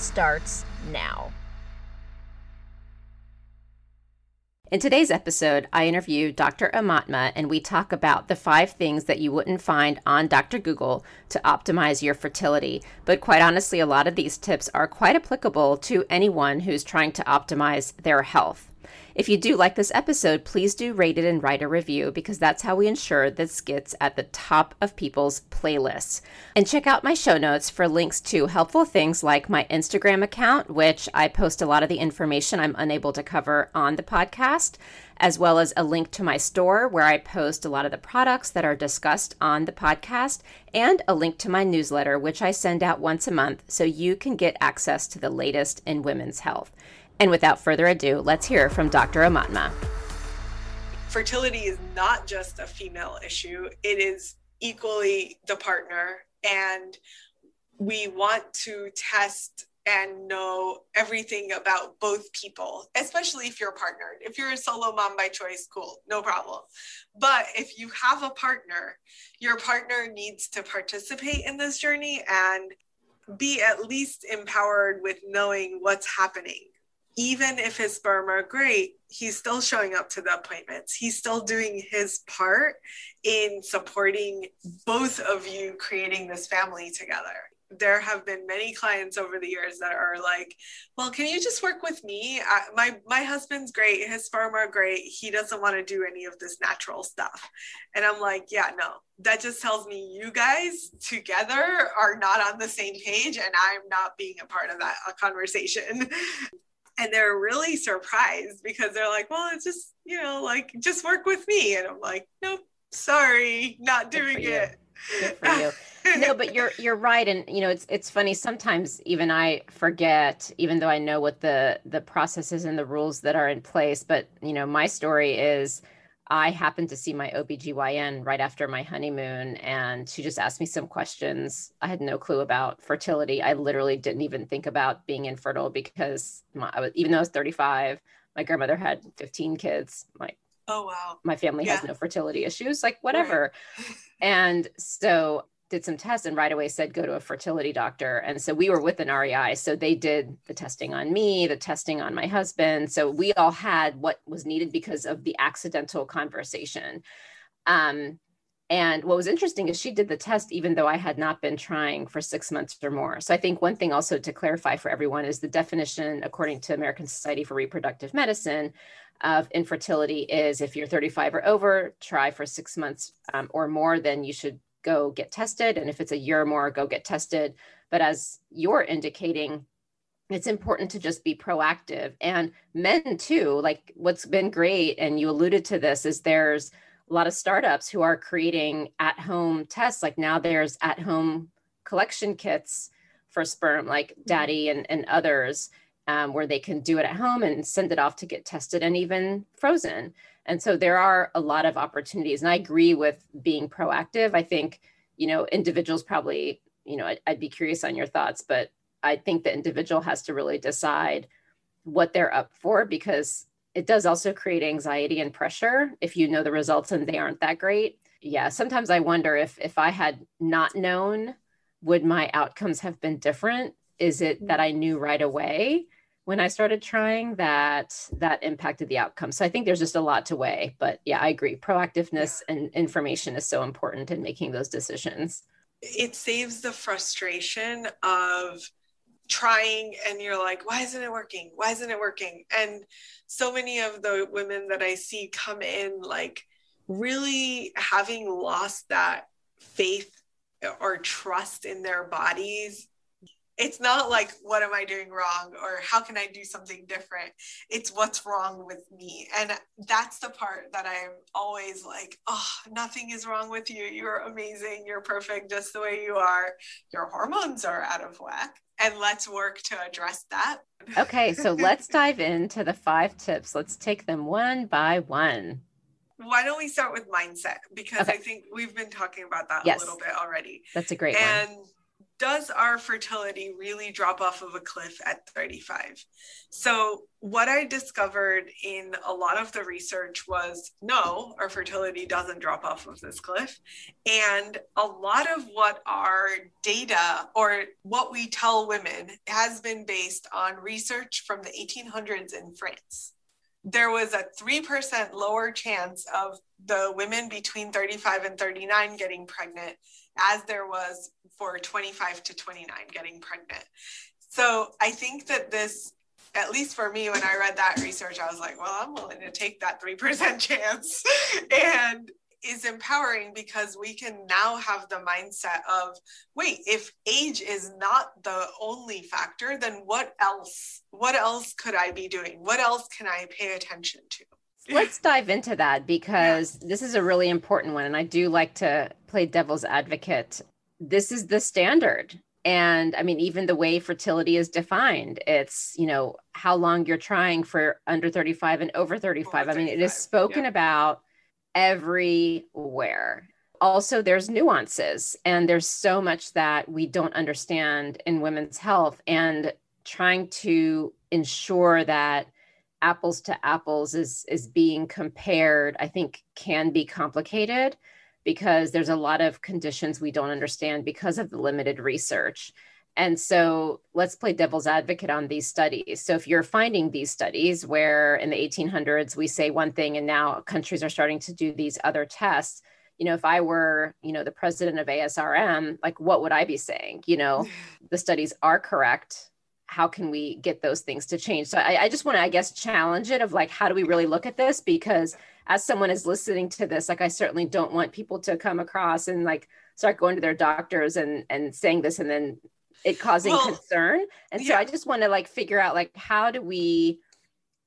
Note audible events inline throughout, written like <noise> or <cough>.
starts now. In today's episode, I interview Dr. Aumatma and we talk about the five things that you wouldn't find on Dr. Google to optimize your fertility. But quite honestly, a lot of these tips are quite applicable to anyone who's trying to optimize their health. If you do like this episode, please do rate it and write a review because that's how we ensure this gets at the top of people's playlists. And check out my show notes for links to helpful things like my Instagram account, which I post a lot of the information I'm unable to cover on the podcast, as well as a link to my store where I post a lot of the products that are discussed on the podcast, and a link to my newsletter, which I send out once a month so you can get access to the latest in women's health. And without further ado, let's hear from Dr. Aumatma. Fertility is not just a female issue, it is equally the partner. And we want to test and know everything about both people, especially if you're partnered. If you're a solo mom by choice, cool, no problem. But if you have a partner, your partner needs to participate in this journey and be at least empowered with knowing what's happening even if his sperm are great, he's still showing up to the appointments. He's still doing his part in supporting both of you creating this family together. There have been many clients over the years that are like, "Well, can you just work with me? I, my my husband's great. His sperm are great. He doesn't want to do any of this natural stuff." And I'm like, "Yeah, no. That just tells me you guys together are not on the same page, and I'm not being a part of that conversation." <laughs> and they're really surprised because they're like well it's just you know like just work with me and i'm like nope sorry not doing it Good for you. no, but you're <laughs> you're right, and you know it's it's funny. Sometimes even I forget, even though I know what the the processes and the rules that are in place. But you know, my story is I happened to see my OBGYN right after my honeymoon, and she just asked me some questions. I had no clue about fertility. I literally didn't even think about being infertile because my, I was, even though I was 35, my grandmother had 15 kids. My oh wow, my family yeah. has no fertility issues, like whatever. Right. <laughs> and so did some tests and right away said go to a fertility doctor. And so we were with an REI. So they did the testing on me, the testing on my husband. So we all had what was needed because of the accidental conversation. Um, and what was interesting is she did the test even though I had not been trying for six months or more. So I think one thing also to clarify for everyone is the definition, according to American Society for Reproductive Medicine, of infertility is if you're 35 or over, try for six months um, or more, then you should go get tested. And if it's a year or more, go get tested. But as you're indicating, it's important to just be proactive. And men, too, like what's been great, and you alluded to this, is there's a lot of startups who are creating at home tests. Like now there's at home collection kits for sperm, like mm-hmm. Dadi and, and others, um, where they can do it at home and send it off to get tested and even frozen. And so there are a lot of opportunities. And I agree with being proactive. I think, you know, individuals probably, you know, I'd, I'd be curious on your thoughts, but I think the individual has to really decide what they're up for because it does also create anxiety and pressure if you know the results and they aren't that great. Yeah, sometimes I wonder if if I had not known, would my outcomes have been different? Is it mm. that I knew right away? When I started trying that that impacted the outcome. So I think there's just a lot to weigh. But yeah, I agree. Proactiveness and information is so important in making those decisions. It saves the frustration of trying and you're like, why isn't it working? Why isn't it working? And so many of the women that I see come in like really having lost that faith or trust in their bodies it's not like what am i doing wrong? Or how can i do something different? It's what's wrong with me. And that's the part that i'm always like oh nothing is wrong with you. You're amazing. You're perfect just the way you are. Your hormones are out of whack. And let's work to address that. Okay so <laughs> let's dive into the five tips. Let's take them one by one. Why don't we start with mindset? Because Okay. i think we've been talking about that Yes. a little bit already. That's a great one. And does our fertility really drop off of a cliff at 35? So, what I discovered in a lot of the research was no, our fertility doesn't drop off of this cliff. And a lot of what our data or what we tell women has been based on research from the 1800s in France. There was a 3% lower chance of the women between 35 and 39 getting pregnant as there was for 25 to 29 getting pregnant. So I think that this, at least for me, when I read that research, I was like, well, I'm willing to take that 3% <laughs> chance. and is empowering because we can now have the mindset of wait if age is not the only factor then what else what else could i be doing? What else can i pay attention to? Let's dive into that because this is a really important one and i do like to play devil's advocate. This is the standard and i mean even the way fertility is defined it's you know how long you're trying for under 35 and over 35 Over i mean it is spoken yeah. about everywhere. Also there's nuances and there's so much that we don't understand in women's health and trying to ensure that apples to apples is is being compared i think can be complicated because there's a lot of conditions we don't understand because of the limited research and so let's play devil's advocate on these studies. So if you're finding these studies where in the 1800s we say one thing and now countries are starting to do these other tests you know if i were you know the president of asrm like what would i be saying? You know <laughs> the studies are correct. How can we get those things to change? So i, I just want to i guess challenge it of like how do we really look at this? Because as someone is listening to this like i certainly don't want people to come across and like start going to their doctors and and saying this and then it causing Well, concern. And so yeah. i just want to like figure out like how do we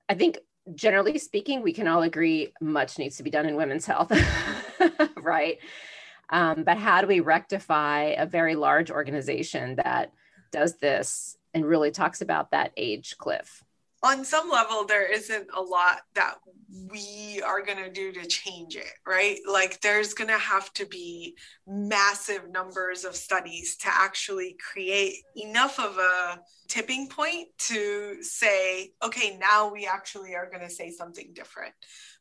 i think generally speaking we can all agree much needs to be done in women's health <laughs> right? Um, but how do we rectify a very large organization that does this and really talks about that age cliff on some level there isn't a lot that we are going to do to change it right? Like there's going to have to be massive numbers of studies to actually create enough of a tipping point to say okay now we actually are going to say something different.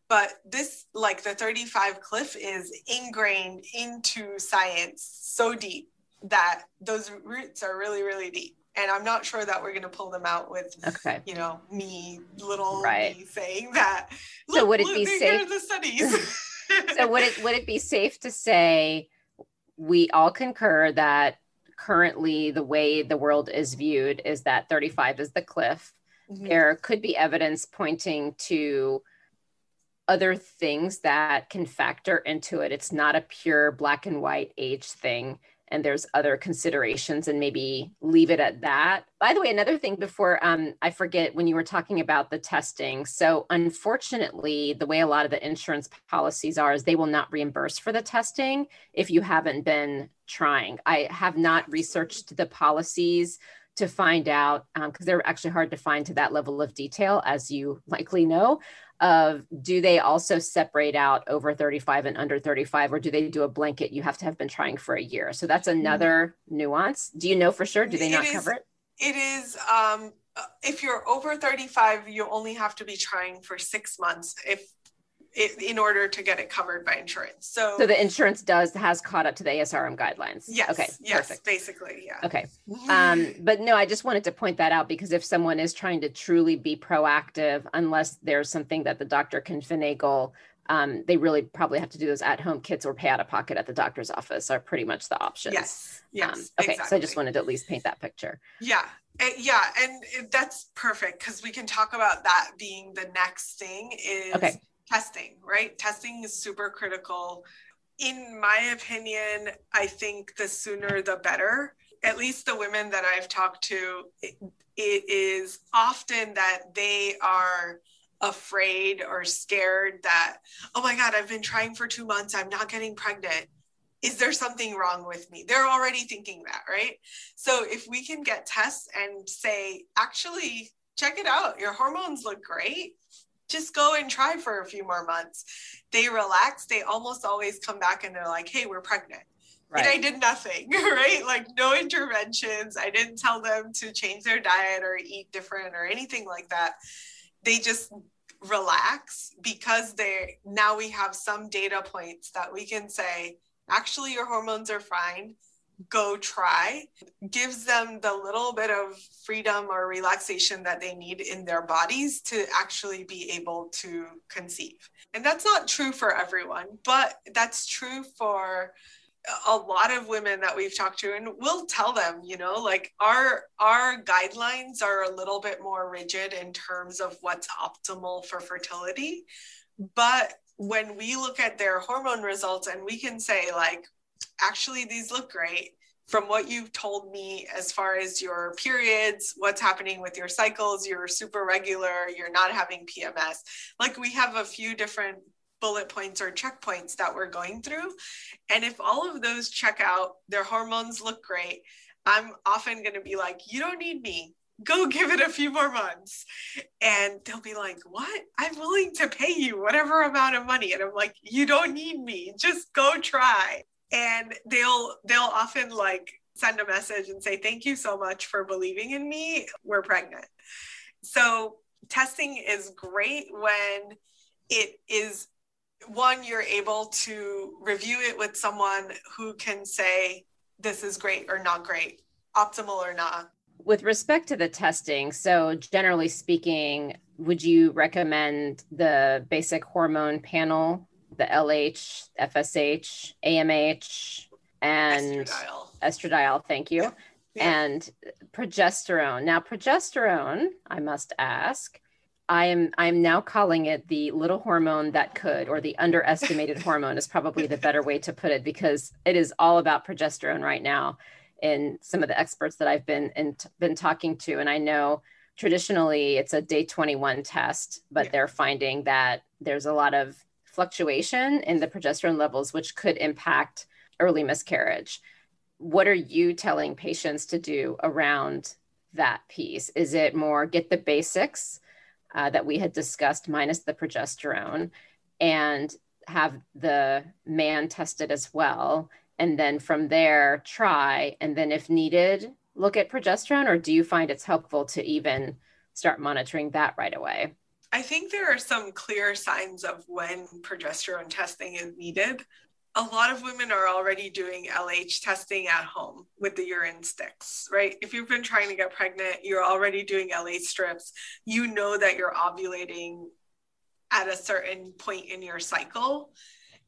But this like the 35 cliff is ingrained into science so deep that those roots are really really deep and i'm not sure that we're going to pull them out with okay. you know me little Right. me saying that. So "Look, would it be safe- the studies. <laughs> So would it would it be safe to say we all concur that currently the way the world is viewed is that 35 is the cliff? Mhm. there could be evidence pointing to other things that can factor into it. It's not a pure black and white age thing and there's other considerations and maybe leave it at that. By the way another thing before um, i forget when you were talking about the testing. So unfortunately the way a lot of the insurance policies are is they will not reimburse for the testing if you haven't been trying. I have not researched the policies to find out because they're actually hard to find to that level of detail as you likely know of do they also separate out over 35 and under 35 or do they do a blanket you have to have been trying for a year. So that's another nuance. Do you know for sure? Do they It not is- cover it? it is um if you're over 35 you only have to be trying for six months. If in order to get it covered by insurance so, so the insurance does has caught up to the asrm guidelines yes okay yes perfect basically yeah okay um, but no, I just wanted to point that out because if someone is trying to truly be proactive, unless there's something that the doctor can finagle, um, they really probably have to do those at-home kits or pay out of pocket at the doctor's office are pretty much the options. yes yes Um, okay, so I just wanted to at least paint that picture. Yeah, uh, yeah, and that's perfect because we can talk about that being the next thing is Okay. Testing, right? Testing is super critical. In my opinion, I think the sooner the better. at least the women that I've talked to, it, it is often that they are afraid or scared that, oh my God, I've been trying for two months, I'm not getting pregnant. Is there something wrong with me? They're already thinking that, right? So if we can get tests and say, actually, check it out, your hormones look great just go and try for a few more months. They relax, they almost always come back and they're like, hey, we're pregnant. Right. And I did nothing, <laughs> right? Like no interventions. I didn't tell them to change their diet or eat different or anything like that. They just relax because they now we have some data points that we can say, actually, your hormones are fine go try gives them the little bit of freedom or relaxation that they need in their bodies to actually be able to conceive. And that's not true for everyone, but that's true for a lot of women that we've talked to and we'll tell them you know like our our guidelines are a little bit more rigid in terms of what's optimal for fertility but when we look at their hormone results and we can say like actually these look great from what you've told me as far as your periods, what's happening with your cycles, you're super regular, you're not having PMS. Like we have a few different bullet points or checkpoints that we're going through. And if all of those check out, their hormones look great, I'm often going to be like, you don't need me. Go <laughs> give it a few more months. And they'll be like, What? I'm willing to pay you whatever amount of money. And I'm like, You don't need me. Just go try and they'll they'll often like send a message and say thank you so much for believing in me. We're pregnant. So testing is great when it is one you're able to review it with someone who can say this is great or not great optimal or not. With respect to the testing so generally speaking would you recommend the basic hormone panel the LH, FSH, AMH, and estradiol. estradiol thank you. Yeah. Yeah. And progesterone. Now, progesterone, I must ask, I am I'm now calling it the little hormone that could, or the underestimated <laughs> hormone is probably the better way to put it because it is all about progesterone right now. In some of the experts that I've been in, been talking to, and I know traditionally it's a day 21 test, but yeah. they're finding that there's a lot of fluctuation in the progesterone levels, which could impact early miscarriage. What are you telling patients to do around that piece? Is it more get the basics uh, that we had discussed minus the progesterone and have the man tested as well? And then from there, try. And then if needed, look at progesterone, or do you find it's helpful to even start monitoring that right away? I think there are some clear signs of when progesterone testing is needed. A lot of women are already doing LH testing at home with the urine sticks, right? If you've been trying to get pregnant, you're already doing LH strips. You know that you're ovulating at a certain point in your cycle.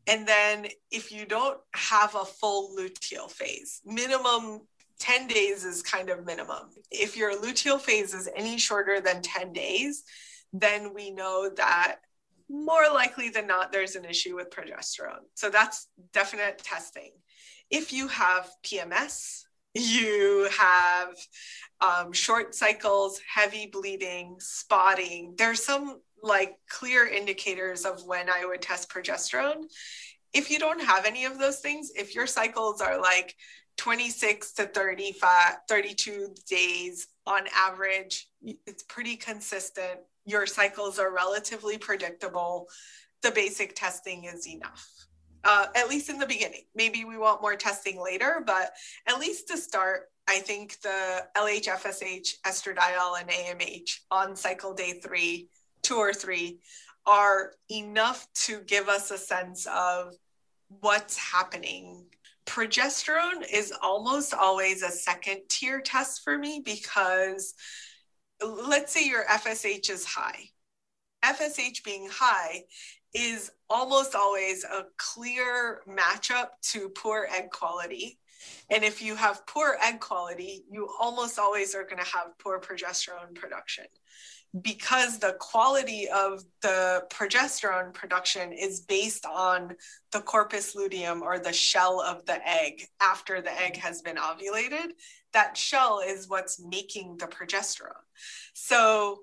And then if you don't have a full luteal phase, minimum 10 days is kind of minimum. If your luteal phase is any shorter than 10 days, then we know that more likely than not, there's an issue with progesterone. So that's definite testing. If you have PMS, you have um, short cycles, heavy bleeding, spotting, there's some like clear indicators of when I would test progesterone. If you don't have any of those things, if your cycles are like 26 to 35, 32 days on average, it's pretty consistent your cycles are relatively predictable, the basic testing is enough. Uh, at least in the beginning. Maybe we want more testing later, but at least to start, I think the LH, FSH, estradiol, and AMH on cycle day three, two or three, are enough to give us a sense of what's happening. Progesterone is almost always a second tier test for me because let's say your FSH is high. FSH being high is almost always a clear matchup to poor egg quality. And if you have poor egg quality, you almost always are going to have poor progesterone production because the quality of the progesterone production is based on the corpus luteum or the shell of the egg after the egg has been ovulated. That shell is what's making the progesterone. So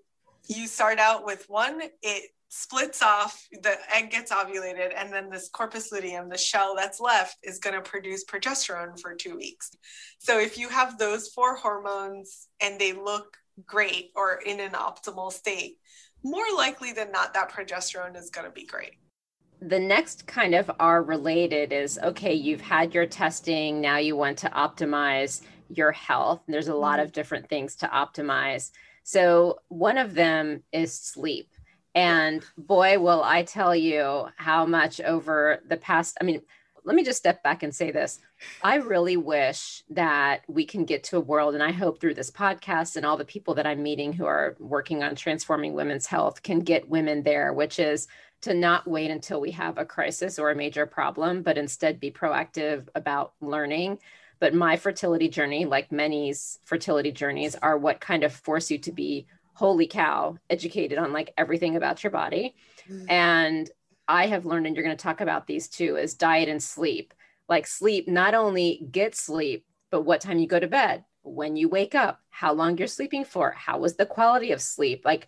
you start out with one, it splits off, the egg gets ovulated, and then this corpus luteum, the shell that's left, is going to produce progesterone for two weeks. So if you have those four hormones and they look great or in an optimal state, more likely than not, that progesterone is going to be great. The next kind of are related is okay, you've had your testing, now you want to optimize your health. There's a lot mm-hmm. of different things to optimize. So, one of them is sleep. And boy, will I tell you how much over the past, I mean, let me just step back and say this. I really wish that we can get to a world, and I hope through this podcast and all the people that I'm meeting who are working on transforming women's health can get women there, which is to not wait until we have a crisis or a major problem, but instead be proactive about learning. But my fertility journey, like many's fertility journeys, are what kind of force you to be holy cow educated on like everything about your body. Mm-hmm. And I have learned, and you're going to talk about these too, is diet and sleep. Like sleep, not only get sleep, but what time you go to bed, when you wake up, how long you're sleeping for, how was the quality of sleep. Like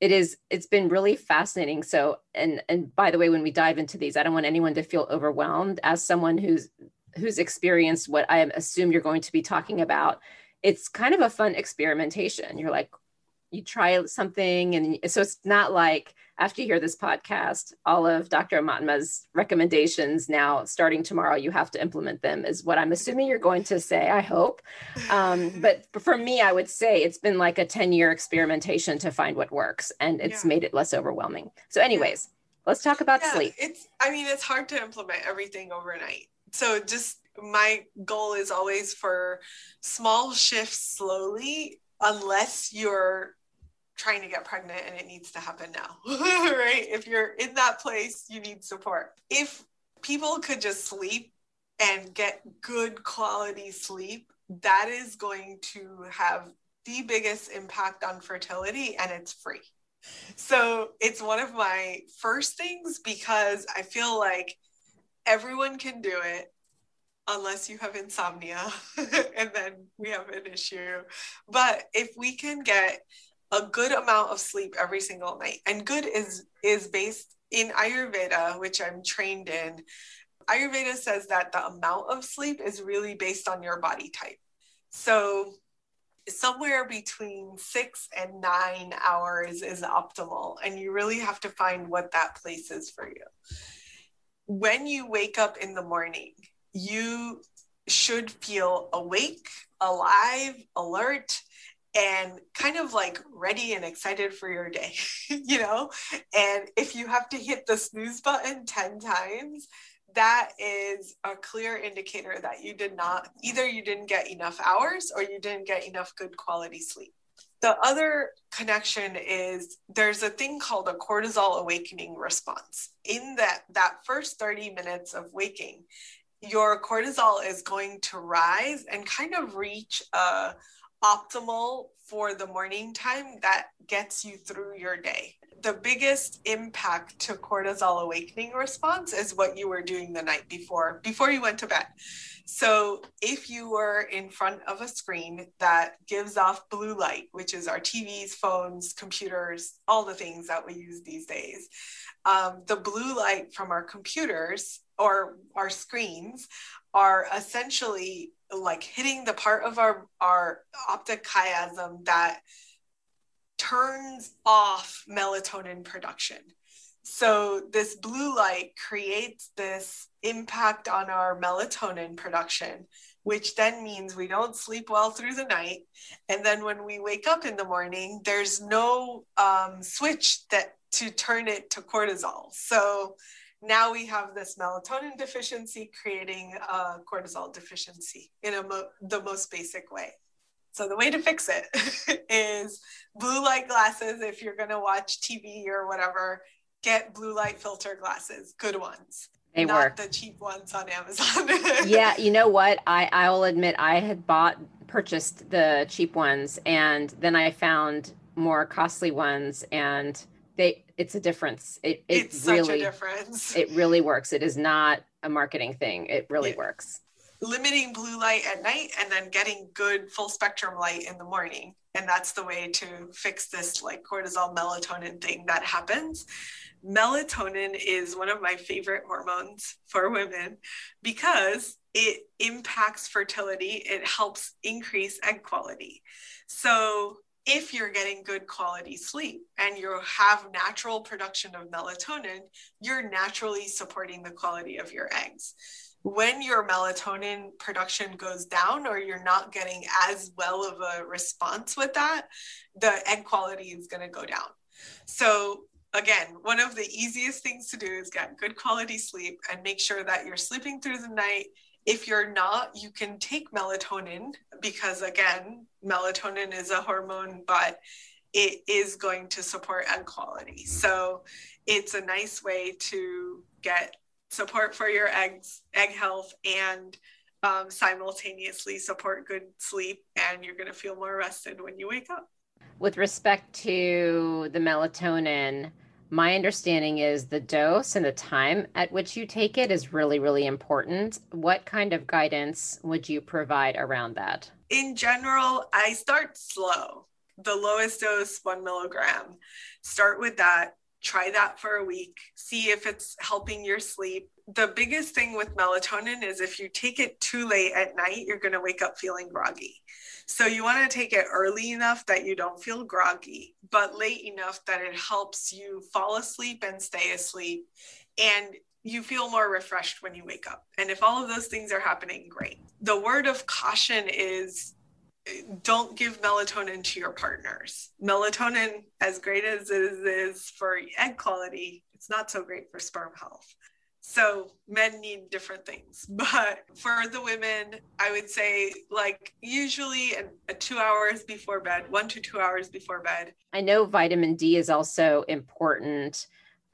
it is, it's been really fascinating. So, and and by the way, when we dive into these, I don't want anyone to feel overwhelmed. As someone who's who's experienced what I assume you're going to be talking about, it's kind of a fun experimentation. You're like, you try something and so it's not like after you hear this podcast all of dr aumatma's recommendations now starting tomorrow you have to implement them is what i'm assuming you're going to say i hope um, <laughs> but for me i would say it's been like a 10 year experimentation to find what works and it's yeah. made it less overwhelming so anyways yeah. let's talk about yeah, sleep it's i mean it's hard to implement everything overnight so just my goal is always for small shifts slowly unless you're trying to get pregnant and it needs to happen now, <laughs> right? If you're in that place, you need support. If people could just sleep and get good quality sleep, that is going to have the biggest impact on fertility and it's free. So it's one of my first things because I feel like everyone can do it unless you have insomnia <laughs> and then we have an issue. But if we can get a good amount of sleep every single night. And good is is based in Ayurveda, which I'm trained in. Ayurveda says that the amount of sleep is really based on your body type. So somewhere between six and nine hours is optimal. And you really have to find what that place is for you. When you wake up in the morning, you should feel awake, alive, alert, and kind of like ready and excited for your day, <laughs> you know? And if you have to hit the snooze button 10 times, that is a clear indicator that you did not, either you didn't get enough hours or you didn't get enough good quality sleep. The other connection is there's a thing called a cortisol awakening response. In that, that first 30 minutes of waking, your cortisol is going to rise and kind of reach a, optimal for the morning time that gets you through your day. The biggest impact to cortisol awakening response is what you were doing the night before, before you went to bed. So, if you were in front of a screen that gives off blue light, which is our TVs, phones, computers, all the things that we use these days, um, the blue light from our computers or our screens are essentially like hitting the part of our our optic chiasm that turns off melatonin production. So this blue light creates this impact on our melatonin production which then means we don't sleep well through the night and then when we wake up in the morning there's no um, switch that to turn it to cortisol so now we have this melatonin deficiency creating a cortisol deficiency in a mo- the most basic way. So the way to fix it <laughs> is blue light glasses. If you're going to watch TV or whatever, get blue light filter glasses, good ones. They not work. the cheap ones on Amazon. <laughs> yeah, you know what? I I will admit I had bought purchased the cheap ones and then I found more costly ones and they it's a difference. It it it's really such a difference. it really works. It is not a marketing thing. It really Yeah. works. Limiting blue light at night and then getting good full spectrum light in the morning. And that's the way to fix this like cortisol melatonin thing that happens. Melatonin is one of my favorite hormones for women because it impacts fertility. It helps increase egg quality. So if you're getting good quality sleep and you have natural production of melatonin you're naturally supporting the quality of your eggs when your melatonin production goes down or you're not getting as well of a response with that, the egg quality is going to go down. So, again, one of the easiest things to do is get good quality sleep and make sure that you're sleeping through the night. If you're not, you can take melatonin because, again, melatonin is a hormone, but it is going to support egg quality. So, it's a nice way to get support for your eggs, egg health, and um, simultaneously support good sleep. And you're going to feel more rested when you wake up. With respect to the melatonin, my understanding is the dose and the time at which you take it is really, really important. What kind of guidance would you provide around that? In general, I start slow. The lowest dose, one milligram. Start with that. Try that for a week. See if it's helping your sleep. The biggest thing with melatonin is if you take it too late at night, you're going to wake up feeling groggy. So you want to take it early enough that you don't feel groggy, but late enough that it helps you fall asleep and stay asleep. And you feel more refreshed when you wake up. And if all of those things are happening, great. The word of caution is don't give melatonin to your partners. Melatonin, as great as it is for egg quality, it's not so great for sperm health. So men need different things. <laughs> But for the women, I would say like usually a, two hours before bed, one to two hours before bed. I know vitamin D is also important.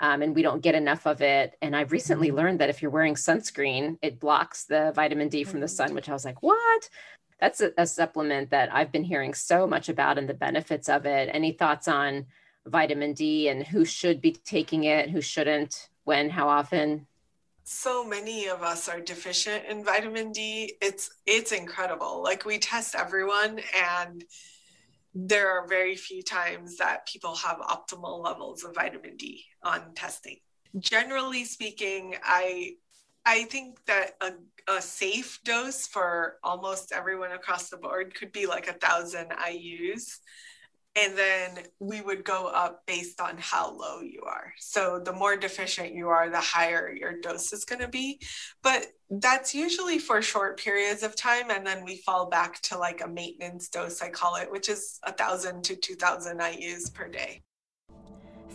Um, and we don't get enough of it. And I've recently learned that if you're wearing sunscreen, it blocks the vitamin D from the sun, which I was like, what? That's a, a supplement that I've been hearing so much about and the benefits of it. Any thoughts on vitamin D and who should be taking it, who shouldn't, when, how often? so many of us are deficient in vitamin D. It's it's incredible. Like we test everyone and there are very few times that people have optimal levels of vitamin D on testing. Generally speaking, I I think that a, a safe dose for almost everyone across the board could be like a thousand IUs and then we would go up based on how low you are. So the more deficient you are, the higher your dose is going to be. But that's usually for short periods of time, and then we fall back to like a maintenance dose, I call it, which is a thousand to two thousand IU's per day.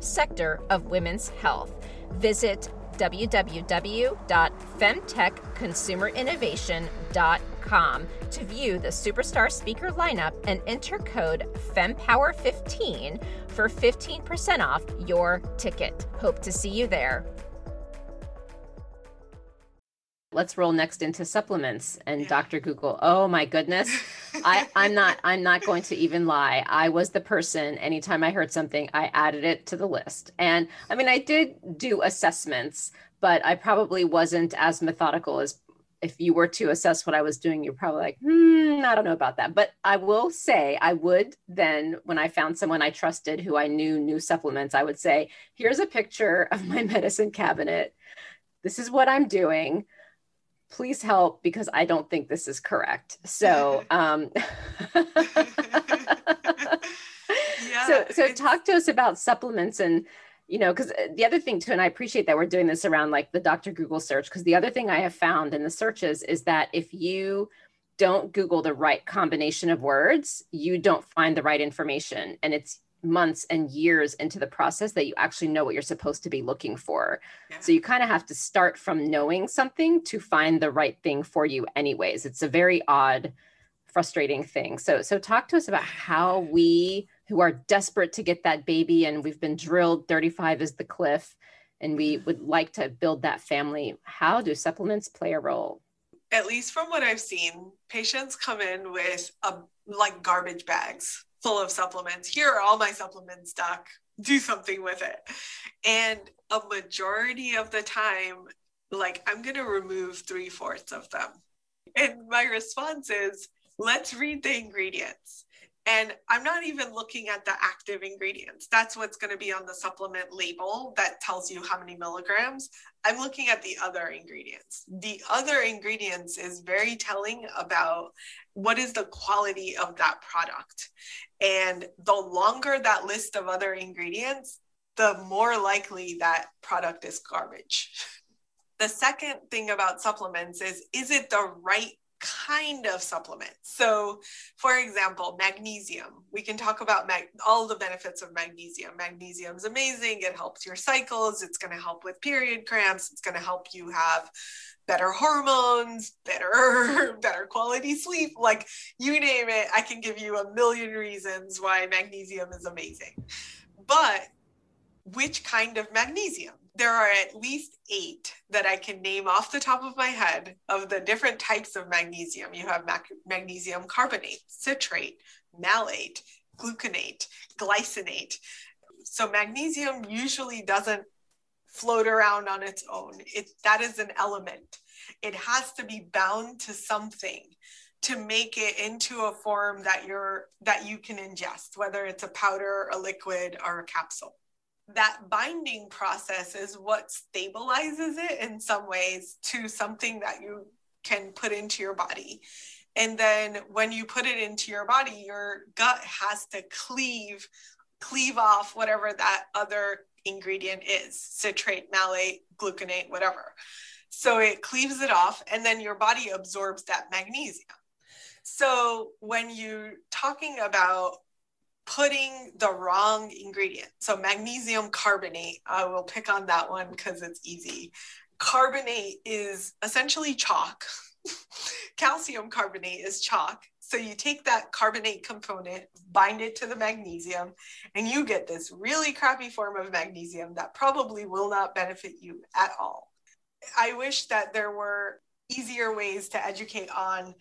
sector of women's health. Visit www.femtechconsumerinnovation.com to view the superstar speaker lineup and enter code FEMPOWER15 for 15% off your ticket. Hope to see you there. Let's roll next into supplements and Dr. Google. Oh my goodness. I, I'm not <laughs> I'm not going to even lie. I was the person anytime I heard something, I added it to the list. And I mean I did do assessments, but I probably wasn't as methodical as if you were to assess what I was doing, you're probably like, hmm, I don't know about that. But I will say, I would then, when I found someone I trusted who I knew knew supplements, I would say, here's a picture of my <laughs> medicine cabinet. This is what I'm doing. Please help because I don't think this is correct. So, <laughs> um, <laughs> yeah, so, so talk to us about supplements and you know, because the other thing too, and I appreciate that we're doing this around like the Dr. Google search, because the other thing I have found in the searches is that if you don't Google the right combination of words, you don't find the right information. And it's months and years into the process that you actually know what you're supposed to be looking for. Yeah. So you kind of have to start from knowing something to find the right thing for you anyways. It's a very odd frustrating thing. So so talk to us about how we who are desperate to get that baby and we've been drilled 35 is the cliff and we would like to build that family. How do supplements play a role? At least from what I've seen, patients come in with a like garbage bags full of supplements. Here are all my supplements, doc. Do something with it. And a majority of the time, like I'm going to remove three fourths of them. And my response is, let's read the ingredients. And I'm not even looking at the active ingredients. That's what's going to be on the supplement label that tells you how many milligrams. I'm looking at the other ingredients. The other ingredients is very telling about what is the quality of that product. And the longer that list of other ingredients, the more likely that product is garbage. <laughs> The second thing about supplements is is it the right kind of supplement. So, for example, magnesium. We can talk about mag- all the benefits of magnesium. Magnesium is amazing. It helps your cycles. It's going to help with period cramps. It's going to help you have better hormones, better <laughs> better quality sleep. Like you name it, I can give you a million reasons why magnesium is amazing. But which kind of magnesium? There are at least eight that I can name off the top of my head of the different types of magnesium. You have mag- magnesium carbonate, citrate, malate, gluconate, glycinate. So magnesium usually doesn't float around on its own. It that is an element. It has to be bound to something to make it into a form that you're that you can ingest, whether it's a powder, a liquid, or a capsule that binding process is what stabilizes it in some ways to something that you can put into your body. And then when you put it into your body, your gut has to cleave cleave off whatever that other ingredient is, citrate, malate, gluconate, whatever. So it cleaves it off and then your body absorbs that magnesium. So when you're talking about putting the wrong ingredient. So magnesium carbonate, I will pick on that one because it's easy. Carbonate is essentially chalk. <laughs> Calcium carbonate is chalk. So you take that carbonate component, bind it to the magnesium, and you get this really crappy form of magnesium that probably will not benefit you at all. I wish that there were easier ways to educate on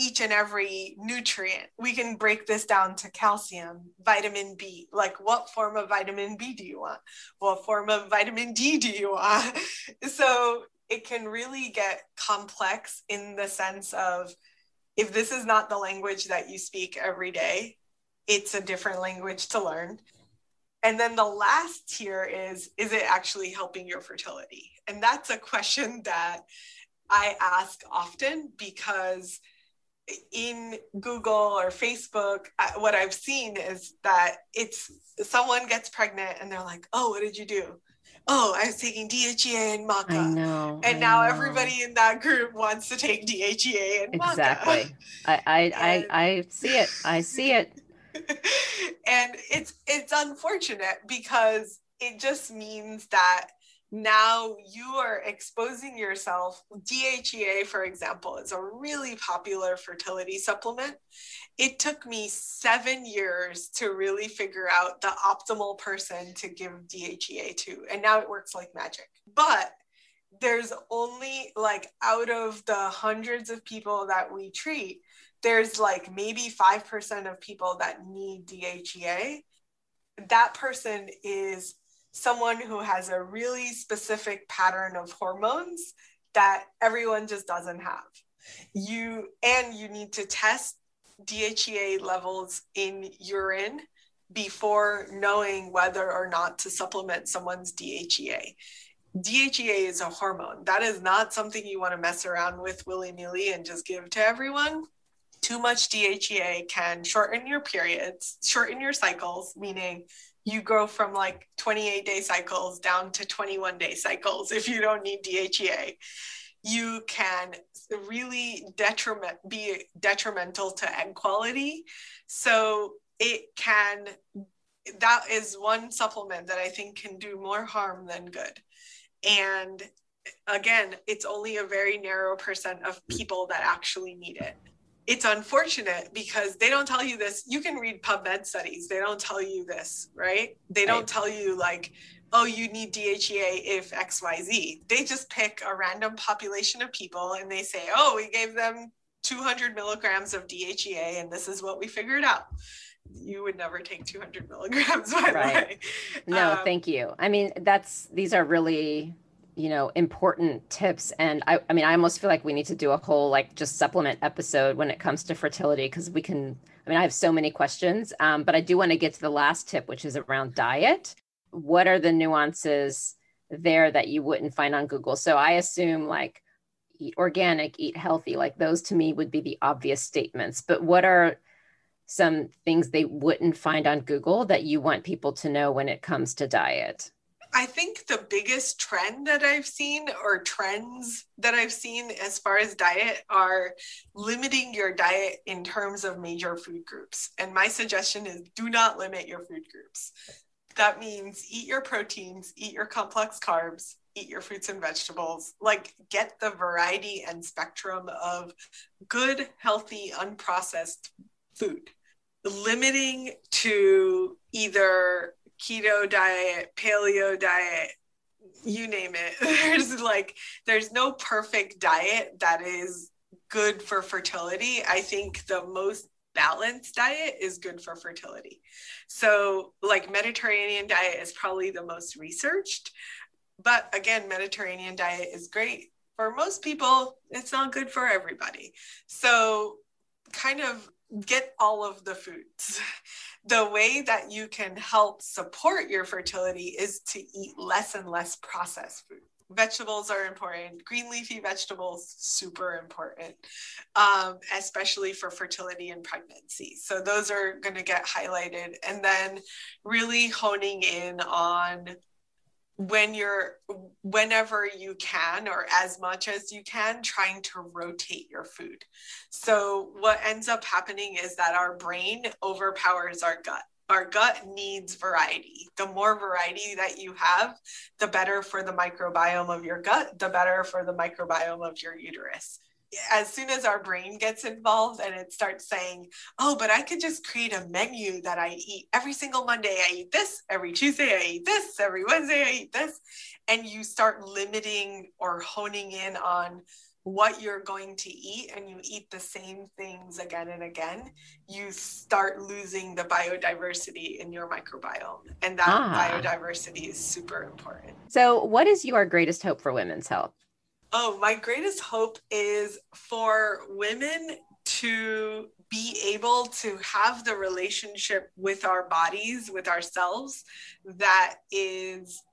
each and every nutrient. We can break this down to calcium, vitamin B. Like, what form of vitamin B do you want? What form of vitamin D do you want? <laughs> So, it can really get complex in the sense of if this is not the language that you speak every day, it's a different language to learn. And then the last tier is is it actually helping your fertility? And that's a question that I ask often because in Google or Facebook, what I've seen is that it's someone gets pregnant and they're like, "Oh, what did you do?" Oh, I was taking DHEA and maca. I know. And I now know. everybody in that group wants to take DHEA and maca. Exactly. I I, And- I I see it. I see it. <laughs> and it's it's unfortunate because it just means that now you are exposing yourself DHEA for example is a really popular fertility supplement it took me 7 years to really figure out the optimal person to give DHEA to and now it works like magic but there's only like out of the hundreds of people that we treat there's like maybe 5% of people that need DHEA. That person is someone who has a really specific pattern of hormones that everyone just doesn't have. You and you need to test DHEA levels in urine before knowing whether or not to supplement someone's DHEA. DHEA is a hormone. That is not something you want to mess around with willy nilly and just give to everyone too much DHEA can shorten your periods, shorten your cycles, meaning you go from like 28 day cycles down to 21 day cycles if you don't need DHEA. You can really detriment be detrimental to egg quality. So it can that is one supplement that I think can do more harm than good. And again, it's only a very narrow percent of people that actually need it. It's unfortunate because they don't tell you this. You can read PubMed studies. They don't tell you this, right? They don't right. tell you like, oh, you need DHEA if XYZ. They just pick a random population of people and they say, oh, we gave them 200 milligrams of DHEA and this is what we figured out you would never take 200 milligrams <laughs> by right. the way. No, um, thank you. I mean, that's these are really you know important tips. And I, I mean i almost feel like we need to do a whole like just supplement episode when it comes to fertility because we can i mean i have so many questions um, but i do want to get to the last tip which is around diet. What are the nuances there that you wouldn't find on google? So i assume like eat organic eat healthy like those to me would be the obvious statements. But what are some things they wouldn't find on Google that you want people to know when it comes to diet? I think the biggest trend that I've seen, or trends that I've seen as far as diet, are limiting your diet in terms of major food groups. And my suggestion is do not limit your food groups. That means eat your proteins, eat your complex carbs, eat your fruits and vegetables. Like, get the variety and spectrum of good, healthy, unprocessed food limiting to either keto diet, paleo diet, you name it. <laughs> There's like, there's no perfect diet that is good for fertility. I think the most balanced diet is good for fertility. So, like, Mediterranean diet is probably the most researched. But again, Mediterranean diet is great for most people, it's not good for everybody. So, kind of get all of the foods. <laughs> The way that you can help support your fertility is to eat less and less processed food. Vegetables are important. Green leafy vegetables, super important, um, especially for fertility and pregnancy. So, those are going to get highlighted. And then, really honing in on when you're whenever you can or as much as you can trying to rotate your food. So what ends up happening is that our brain overpowers our gut. Our gut needs variety. The more variety that you have the better for the microbiome of your gut the better for the microbiome of your uterus as soon as our brain gets involved and it starts saying, oh, but I could just create a menu that I eat every single Monday, I eat this, every Tuesday, I eat this, every Wednesday, I eat this. And you start limiting or honing in on what you're going to eat and you eat the same things again and again, you start losing the biodiversity in your microbiome. And that ah. biodiversity is super important. So, what is your greatest hope for women's health? Oh, my greatest hope is for women to be able to have the relationship with our bodies, with ourselves, that is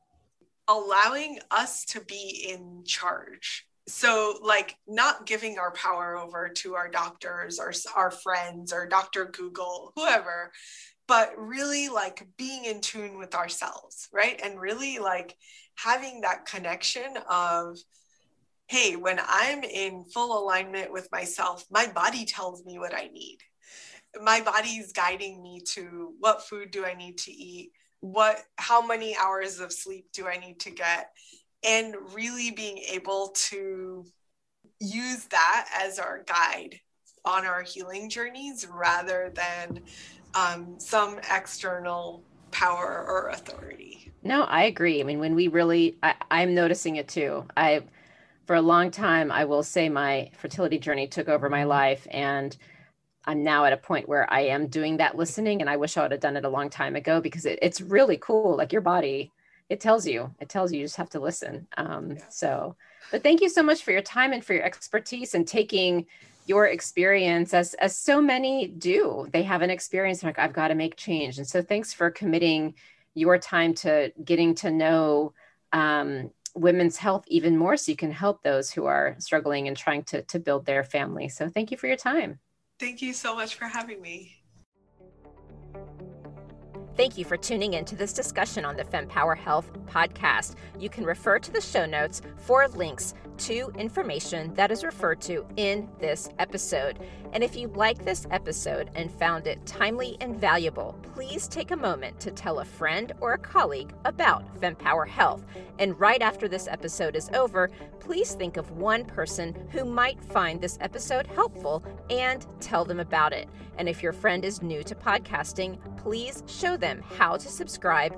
allowing us to be in charge. So, like, not giving our power over to our doctors or our friends or Dr. Google, whoever, but really like being in tune with ourselves, right? And really like having that connection of, hey, when I'm in full alignment with myself, my body tells me what I need. My body's guiding me to what food do I need to eat? What, how many hours of sleep do I need to get? And really being able to use that as our guide on our healing journeys rather than um, some external power or authority. No, I agree. I mean, when we really, I, I'm noticing it too. I, for a long time, I will say my fertility journey took over my life. And I'm now at a point where I am doing that listening. And I wish I would have done it a long time ago because it, it's really cool. Like your body, it tells you, it tells you, you just have to listen. Um, yeah. So, but thank you so much for your time and for your expertise and taking your experience as as so many do they have an experience like i've got to make change and so thanks for committing your time to getting to know um, women's health even more so you can help those who are struggling and trying to, to build their family. So thank you for your time. Thank you so much for having me. Thank you for tuning in to this discussion on the FemPower Health podcast. You can refer to the show notes for links to information that is referred to in this episode. And if you like this episode and found it timely and valuable, please take a moment to tell a friend or a colleague about FemPower Health. And right after this episode is over, please think of one person who might find this episode helpful and tell them about it. And if your friend is new to podcasting, please show them how to subscribe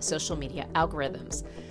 social media algorithms.